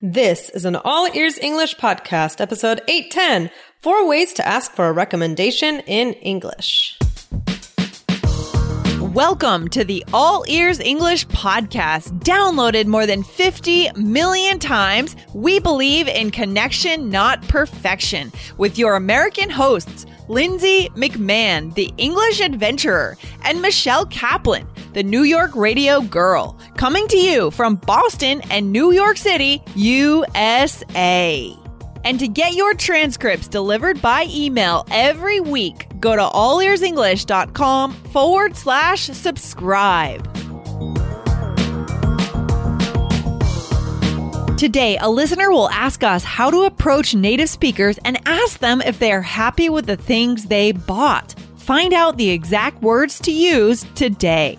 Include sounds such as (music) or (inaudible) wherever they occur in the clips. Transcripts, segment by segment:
This is an All Ears English podcast, episode 810 Four Ways to Ask for a Recommendation in English. Welcome to the All Ears English podcast. Downloaded more than 50 million times, we believe in connection, not perfection, with your American hosts, Lindsay McMahon, the English adventurer, and Michelle Kaplan, the New York radio girl, coming to you from Boston and New York City, USA. And to get your transcripts delivered by email every week, go to allearsenglish.com forward slash subscribe. Today, a listener will ask us how to approach native speakers and ask them if they are happy with the things they bought. Find out the exact words to use today.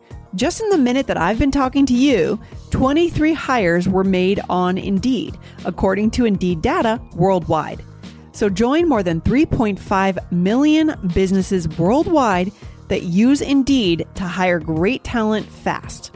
Just in the minute that I've been talking to you, 23 hires were made on Indeed, according to Indeed data worldwide. So join more than 3.5 million businesses worldwide that use Indeed to hire great talent fast.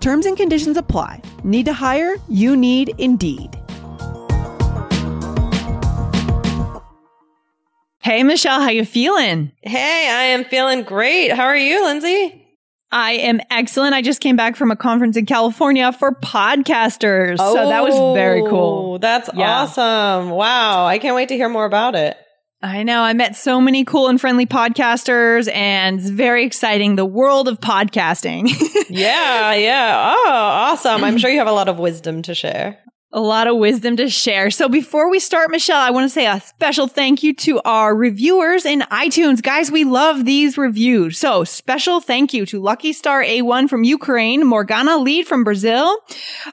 Terms and conditions apply. Need to hire? You need Indeed. Hey, Michelle, how you feeling? Hey, I am feeling great. How are you, Lindsay? I am excellent. I just came back from a conference in California for podcasters. Oh, so that was very cool. Oh, that's yeah. awesome. Wow. I can't wait to hear more about it. I know. I met so many cool and friendly podcasters and it's very exciting. The world of podcasting. (laughs) yeah. Yeah. Oh, awesome. I'm sure you have a lot of wisdom to share a lot of wisdom to share. So before we start, Michelle, I want to say a special thank you to our reviewers in iTunes. Guys, we love these reviews. So special thank you to Lucky Star A1 from Ukraine, Morgana Lead from Brazil,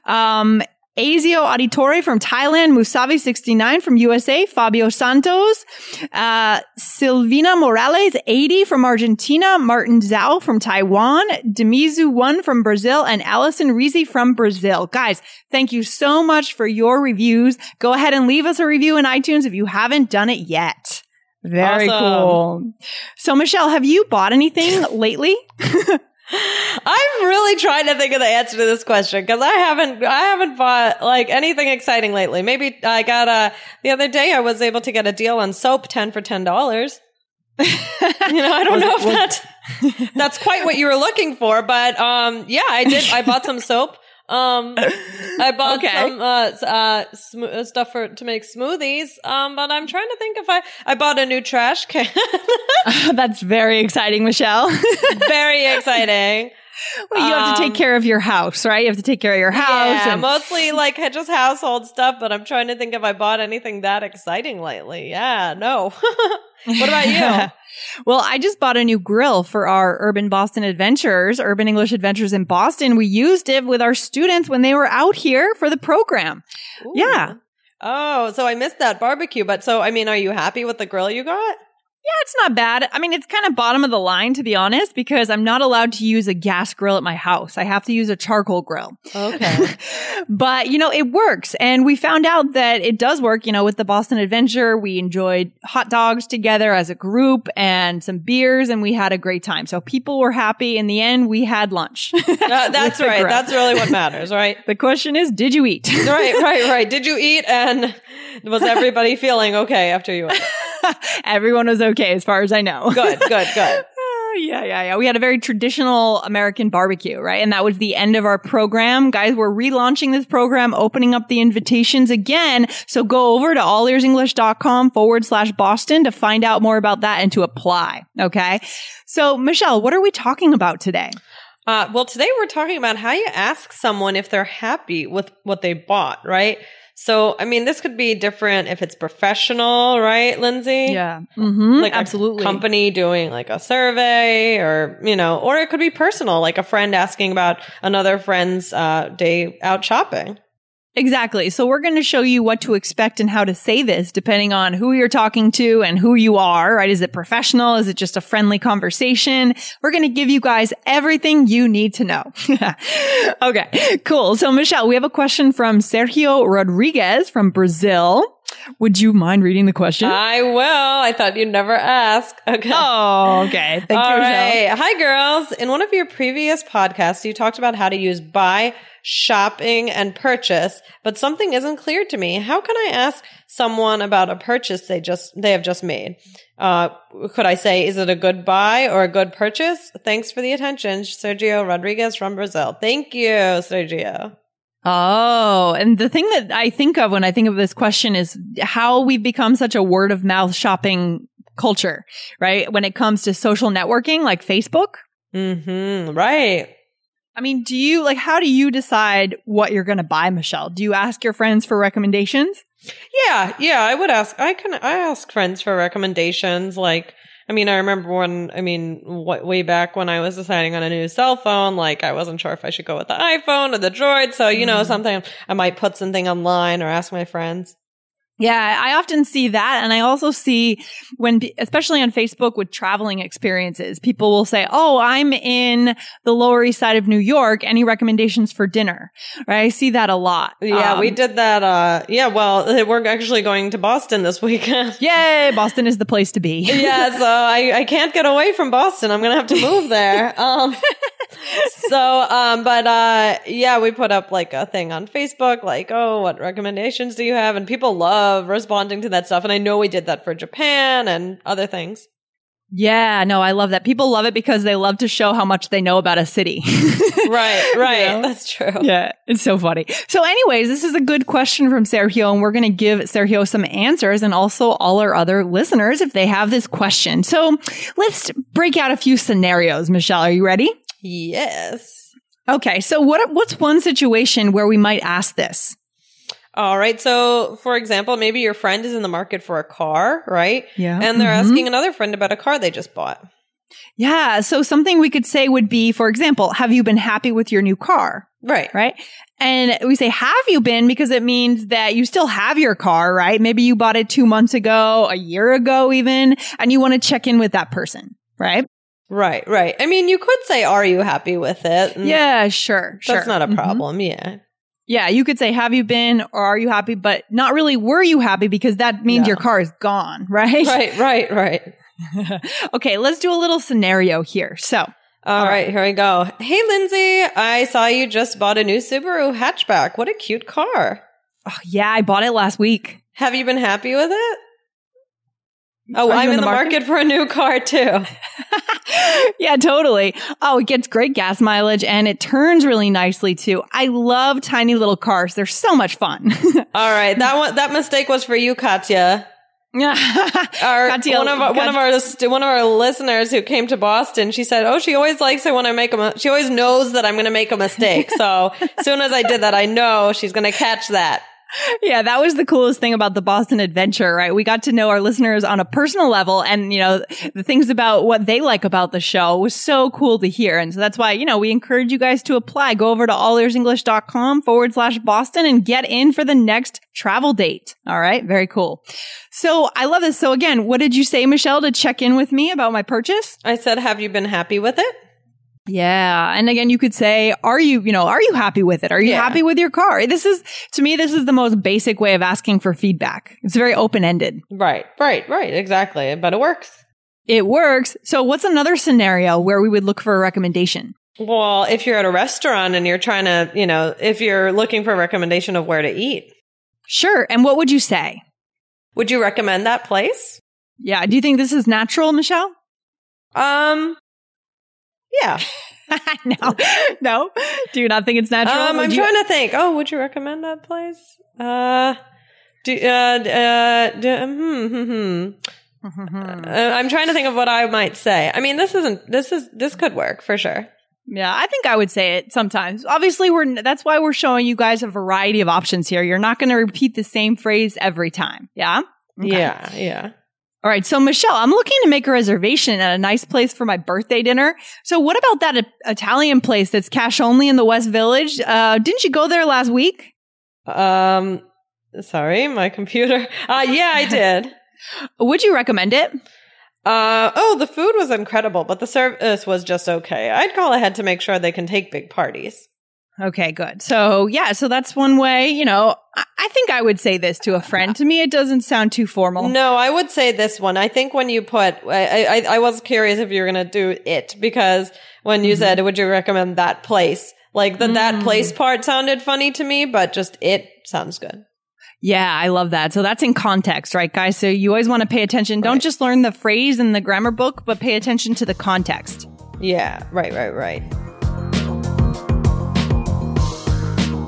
um, Azio Auditore from Thailand, Musavi69 from USA, Fabio Santos, uh, Silvina Morales 80 from Argentina, Martin Zhao from Taiwan, Demizu 1 from Brazil, and Allison Reezy from Brazil. Guys, thank you so much for your reviews. Go ahead and leave us a review in iTunes if you haven't done it yet. Very awesome. cool. So, Michelle, have you bought anything (laughs) lately? (laughs) I'm really trying to think of the answer to this question because I haven't I haven't bought like anything exciting lately. Maybe I got a the other day I was able to get a deal on soap ten for ten dollars. (laughs) you know, I don't know if that that's quite what you were looking for, but um yeah, I did I bought some soap. Um, (laughs) I bought okay. some uh, uh, sm- uh, stuff for to make smoothies. Um, but I'm trying to think if I I bought a new trash can. (laughs) (laughs) That's very exciting, Michelle. very exciting. Well, you have to take um, care of your house, right? You have to take care of your house. Yeah, and- mostly like just household stuff, but I'm trying to think if I bought anything that exciting lately. Yeah, no. (laughs) what about you? (laughs) well, I just bought a new grill for our Urban Boston Adventures, Urban English Adventures in Boston. We used it with our students when they were out here for the program. Ooh. Yeah. Oh, so I missed that barbecue. But so, I mean, are you happy with the grill you got? Yeah, it's not bad. I mean, it's kind of bottom of the line, to be honest, because I'm not allowed to use a gas grill at my house. I have to use a charcoal grill. Okay. (laughs) but, you know, it works. And we found out that it does work, you know, with the Boston Adventure. We enjoyed hot dogs together as a group and some beers, and we had a great time. So people were happy. In the end, we had lunch. (laughs) uh, that's right. Grill. That's really what matters, right? (laughs) the question is, did you eat? right, right, right. Did you eat? And was everybody feeling okay after you ate? (laughs) Everyone was okay as far as I know. good, good, good. (laughs) yeah, yeah, yeah. We had a very traditional American barbecue, right? And that was the end of our program. Guys, we're relaunching this program, opening up the invitations again. So go over to allearsenglish.com forward slash Boston to find out more about that and to apply. Okay. So Michelle, what are we talking about today? Uh, well, today we're talking about how you ask someone if they're happy with what they bought, right? So, I mean, this could be different if it's professional, right, Lindsay? Yeah. Mm-hmm. Like absolutely. company doing like a survey or, you know, or it could be personal, like a friend asking about another friend's uh, day out shopping. Exactly. So we're going to show you what to expect and how to say this depending on who you're talking to and who you are, right? Is it professional? Is it just a friendly conversation? We're going to give you guys everything you need to know. (laughs) okay, cool. So Michelle, we have a question from Sergio Rodriguez from Brazil. Would you mind reading the question? I will. I thought you'd never ask. (laughs) Okay. Oh, okay. Thank All you, right. Hi, girls. In one of your previous podcasts, you talked about how to use buy, shopping, and purchase, but something isn't clear to me. How can I ask someone about a purchase they just they have just made? Uh, could I say, is it a good buy or a good purchase? Thanks for the attention, Sergio Rodriguez from Brazil. Thank you, Sergio. Oh, and the thing that I think of when I think of this question is how we've become such a word of mouth shopping culture, right? When it comes to social networking like Facebook. Mm-hmm. Right. I mean, do you like how do you decide what you're going to buy, Michelle? Do you ask your friends for recommendations? Yeah, yeah, I would ask. I can. I ask friends for recommendations. Like, I mean, I remember when. I mean, what, way back when I was deciding on a new cell phone, like I wasn't sure if I should go with the iPhone or the Droid. So you know, mm-hmm. something I might put something online or ask my friends. Yeah, I often see that. And I also see when, especially on Facebook with traveling experiences, people will say, Oh, I'm in the Lower East Side of New York. Any recommendations for dinner? Right. I see that a lot. Yeah, Um, we did that. Uh, yeah, well, (laughs) we're actually going to Boston this weekend. (laughs) Yay. Boston is the place to be. yeah, so I, I can't get away from Boston. I'm gonna have to move there. (laughs) Um, (laughs) so, um, but uh, yeah, we put up like a thing on Facebook, like, oh, what recommendations do you have? And people love responding to that stuff. And I know we did that for Japan and other things. Yeah, no, I love that. People love it because they love to show how much they know about a city. (laughs) Right, (laughs) right. know? That's true. yeah, it's so funny. So, anyways, this is a good question from Sergio, and we're going to give Sergio some answers and also all our other listeners if they have this question. So, let's break out a few scenarios. Michelle, are you ready? Yes. Okay, so what what's one situation where we might ask this? All right. So, for example, maybe your friend is in the market for a car, right? Yeah. And they're Mhm. asking another friend about a car they just bought. Yeah, so something we could say would be, for example, have you been happy with your new car? Right. right? And we say, have you been? Because it means that you still have your car, right? Maybe you bought it two months ago, a year ago, even, and you want to check in with that person, right? Right. Right. I mean, you could say, are you happy with it? And Yeah, sure, sure. That's not a Mhm. problem. Yeah. Yeah, you could say, have you been or are you happy? But not really, were you happy? Because that means No. your car is gone, (laughs) right? Right. Right. Right. (laughs) okay, let's do a little scenario here. So, All right, here we go. Hey, Lindsay, I saw you just bought a new Subaru hatchback. What a cute car. oh, yeah, I bought it last week. Have you been happy with it? Oh, I'm in in the the market? for a new car too. (laughs) yeah, totally. Oh, it gets great gas mileage and it turns really nicely too. I love tiny little cars. They're so much fun. (laughs) All right, that one, that mistake was for you, Katya. (laughs) Our, Katya- one of our, one of our one of our listeners who came to Boston, she said, "Oh, she always likes it when I make a. She always knows that I'm going to make a mistake. So as soon as I did that, I know she's going to catch that." Yeah, that was the coolest thing about the Boston adventure, right? We got to know our listeners on a personal level and, you know, the things about what they like about the show was so cool to hear. And so that's why, you know, we encourage you guys to apply. Go over to allearsenglish.com forward slash Boston and get in for the next travel date. All right. Very cool. So I love this. So again, what did you say, Michelle, to check in with me about my purchase? I said, "Have you been happy with it?" Yeah. And again, you could say, are you, you know, are you happy with it? Are you Yeah. happy with your car? This is, to me, this is the most basic way of asking for feedback. It's very open ended. Right, right, right. Exactly. But it works. It works. So what's another scenario where we would look for a recommendation? Well, if you're at a restaurant and you're trying to, you know, if you're looking for a recommendation of where to eat, Sure. And what would you say? would you recommend that place? Yeah. Do you think this is natural, Michelle? Um, Yeah. (laughs) no, no. Do you not think it's natural? Um, I'm you- trying to think. Oh, would you recommend that place? Uh, do, uh, uh, d- hmm, hmm, hmm. Uh, I'm trying to think of what I might say. I mean, this isn't. This is. This could work for sure. Yeah, I think I would say it sometimes. Obviously, we're that's why we're showing you guys a variety of options here. You're not going to repeat the same phrase every time. Yeah. Okay. Yeah. Yeah. All right. So, Michelle, I'm looking to make a reservation at a nice place for my birthday dinner. So, what about that I- Italian place that's cash only in the West Village? Uh, didn't you go there last week? Um. Sorry, my computer. (laughs) Uh, yeah, I did. (laughs) Would you recommend it? Uh, oh, the food was incredible, but the service was just okay. I'd call ahead to make sure they can take big parties. Okay, good. So, yeah, so that's one way, you know, I, I think I would say this to a friend. To me, it doesn't sound too formal. No, I would say this one. I think when you put, I, I, I was curious if you were going to do it because when you said, mm-hmm. would you recommend that place? Like the that mm. place part sounded funny to me, but just it sounds good. Yeah, I love that. So that's in context, right, guys? So you always want to pay attention. Don't just learn the phrase in the grammar book, but pay attention to the context. Yeah, right, right, right.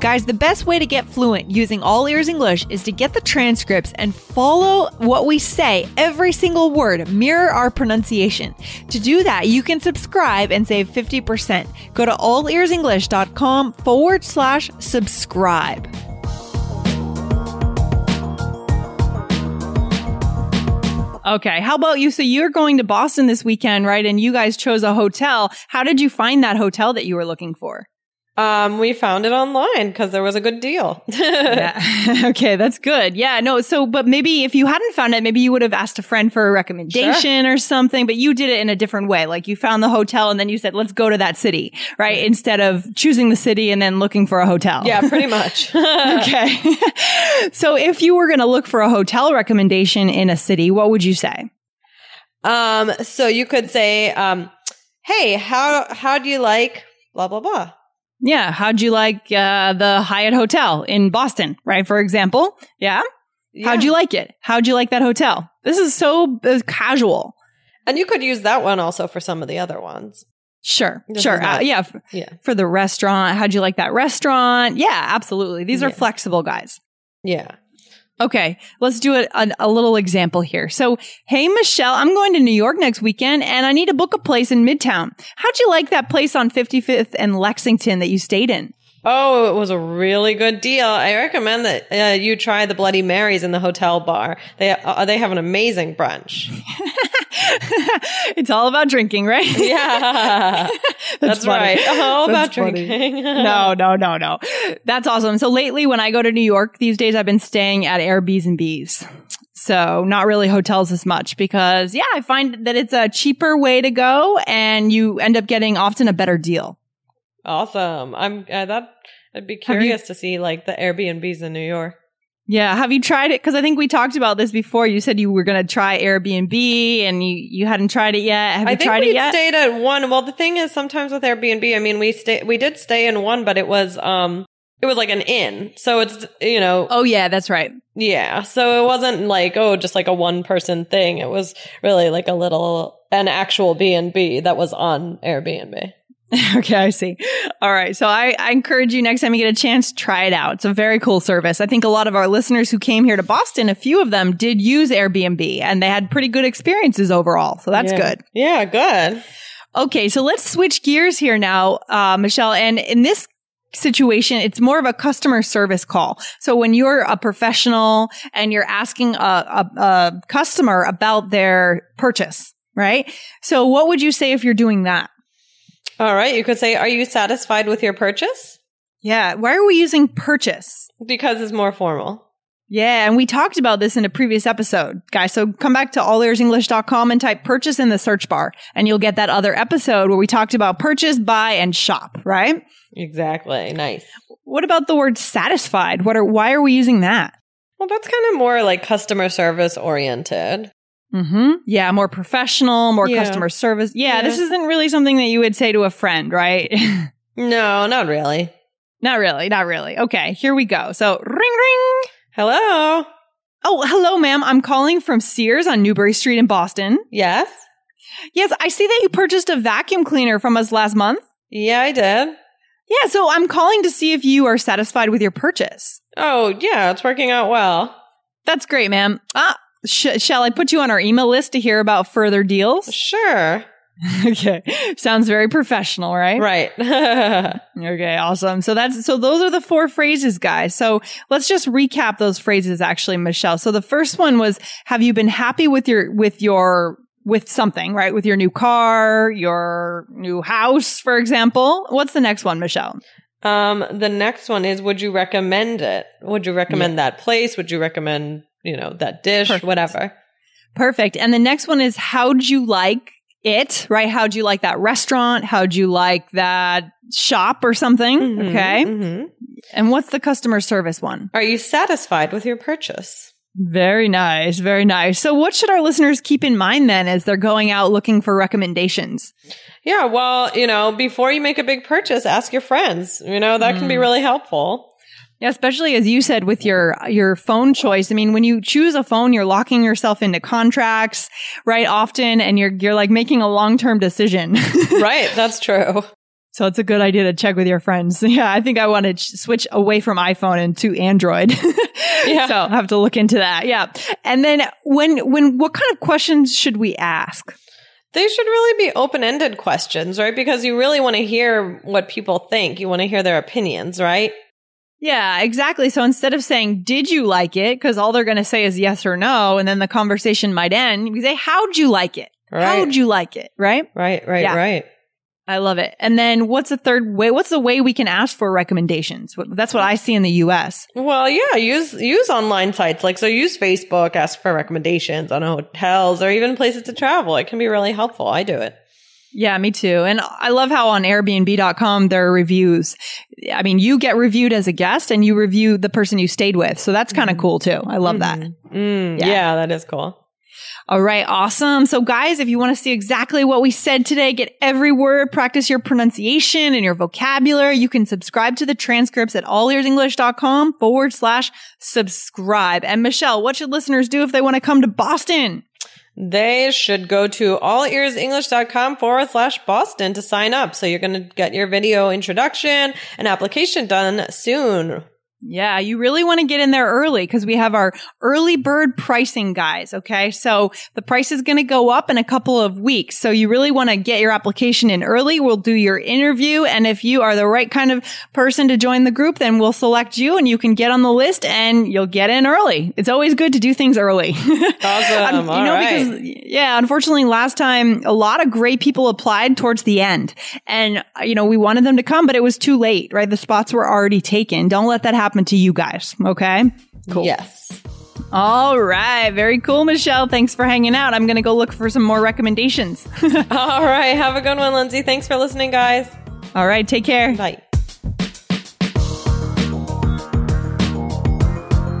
Guys, the best way to get fluent using All Ears English is to get the transcripts and follow what we say, every single word, mirror our pronunciation. To do that, you can subscribe and save 50%. Go to allearsenglish.com forward slash subscribe. Okay. How about you? So you're going to Boston this weekend, right? And you guys chose a hotel. How did you find that hotel that you were looking for? Um, we found it online because there was a good deal. (laughs) Yeah. (laughs) okay, that's good. Yeah, no, so but maybe if you hadn't found it, maybe you would have asked a friend for a recommendation or something, but you did it in a different way. Like you found the hotel and then you said, "Let's go to that city," right? Instead of choosing the city and then looking for a hotel. yeah, pretty much. (laughs) okay. so if you were going to look for a hotel recommendation in a city, what would you say? um, so you could say, um, hey, how, how do you like blah, blah, blah? Yeah, how'd you like uh, the Hyatt Hotel in Boston, right? For example. Yeah. How'd you like it? How'd you like that hotel? This is so uh, casual. And you could use that one also for some of the other ones. Sure, This sure. not- Uh, yeah, f- Yeah. for the restaurant. How'd you like that restaurant? Yeah, absolutely. These are Yeah. flexible guys. Yeah. Okay, let's do a, a, a little example here. So, hey, Michelle, I'm going to New York next weekend and I need to book a place in Midtown. How'd you like that place on 55th and Lexington that you stayed in? Oh, it was a really good deal. I recommend that uh, you try the Bloody Marys in the hotel bar. They uh, they have an amazing brunch. (laughs) it's all about drinking, right? Yeah, (laughs) that's, funny. right. All about funny. drinking. (laughs) no, no, no, no. That's awesome. So lately, when I go to New York these days, I've been staying at Airbnbs. And B's. So not really hotels as much because yeah, I find that it's a cheaper way to go and you end up getting often a better deal. Awesome. I'm uh, that. I'd be Have you- curious to see like the Airbnbs in New York. Yeah. Have you tried it? Cause I think we talked about this before. You said you were going to try Airbnb and you, you hadn't tried it yet. Have I you tried it yet? stayed at one. Well, the thing is, sometimes with Airbnb, I mean, we stay we did stay in one, but it was um it was like an inn, so it's you know oh yeah, that's right. Yeah. So it wasn't like, oh, just like a one person thing. It was really like a little, an actual B&B that was on Airbnb. (laughs) okay, I see. All right. So I, I encourage you next time you get a chance, try it out. It's a very cool service. I think a lot of our listeners who came here to Boston, a few of them did use Airbnb and they had pretty good experiences overall. So that's Yeah. good. Yeah, good. Okay. So let's switch gears here now, uh, Michelle. And in this situation, it's more of a customer service call. So when you're a professional and you're asking a, a, a customer about their purchase, right? So what would you say if you're doing that? All right. You could say, are you satisfied with your purchase? Yeah. Why are we using purchase? Because it's more formal. Yeah, and we talked about this in a previous episode, guys. So come back to allearsenglish.com and type purchase in the search bar, and you'll get that other episode where we talked about purchase, buy, and shop, right? Exactly. Nice. What about the word satisfied? What are why are we using that? Well, that's kind of more like customer service oriented. Mm-hmm. Yeah, more professional, more Yeah. customer service. Yeah, Yeah. this isn't really something that you would say to a friend, right? (laughs) No, not really. not really, not really. Okay, here we go. So ring ring. Hello. Oh, hello, ma'am. I'm calling from Sears on Newbury Street in Boston. Yes. Yes, I see that you purchased a vacuum cleaner from us last month. Yeah, I did. Yeah, so I'm calling to see if you are satisfied with your purchase. Oh, yeah, it's working out well. That's great, ma'am. Ah, sh- shall I put you on our email list to hear about further deals? (laughs) Sure. okay. Sounds very professional, right? Right. (laughs) okay, awesome. So that's so those are the four phrases, guys. So let's just recap those phrases actually, Michelle. So the first one was have you been happy with your with your with something, right? With your new car, your new house, for example. What's the next one, Michelle? Um, the next one is would you recommend it? Would you recommend that place? Would you recommend, you know, that dish, Perfect. whatever? Perfect. And the next one is how'd you like it, right? How'd you like that restaurant? How'd you like that shop or something? Mhm, Okay. mhm. And what's the customer service one? Are you satisfied with your purchase? Very nice. Very nice. So what should our listeners keep in mind then as they're going out looking for recommendations? Yeah, well, you know, before you make a big purchase, ask your friends. You know, that can be really helpful. Yeah, especially as you said with your your phone choice. I mean, when you choose a phone, you're locking yourself into contracts, right? Often, and you're you're like making a long term decision. (laughs) right, that's true. so it's a good idea to check with your friends. (laughs) Yeah, I think I want to ch- switch away from iPhone and to Android. (laughs) Yeah. so I have to look into that. Yeah, and then when when what kind of questions should we ask? They should really be open ended questions, right? Because you really want to hear what people think. You want to hear their opinions, right? Yeah, exactly. So instead of saying, did you like it? Because all they're going to say is yes or no. And then the conversation might end. You say, how'd you like it? Right. How'd you like it? Right? Right, right, Yeah. right. I love it. And then what's the third way? What's the way we can ask for recommendations? That's what I see in the US. Well, yeah, use use online sites like so. Use Facebook, ask for recommendations on hotels or even places to travel. It can be really helpful. I do it. Yeah, me too. And I love how on Airbnb.com there are reviews. I mean, you get reviewed as a guest and you review the person you stayed with. So that's kind of cool too. I love that. Mm, Yeah. yeah. that is cool. All right, awesome. So, guys, if you want to see exactly what we said today, get every word, practice your pronunciation and your vocabulary, you can subscribe to the transcripts at allearsenglish.com forward slash subscribe. And Michelle, what should listeners do if they want to come to Boston? They should go to allearsenglish.com forward slash Boston to sign up. So you're going to get your video introduction and application done soon. Yeah, you really want to get in there early because we have our early bird pricing guys. Okay. So the price is going to go up in a couple of weeks. So you really want to get your application in early. We'll do your interview. And if you are the right kind of person to join the group, then we'll select you and you can get on the list and you'll get in early. It's always good to do things early. (laughs) Awesome. Um, you know, right. because yeah, unfortunately, last time a lot of great people applied towards the end, and uh, you know we wanted them to come, but it was too late. Right, the spots were already taken. Don't let that happen to you guys. Okay. Cool. Yes. All right. Very cool, Michelle. Thanks for hanging out. I'm gonna go look for some more recommendations. (laughs) All right. Have a good one, Lindsay. Thanks for listening, guys. All right. Take care. Bye.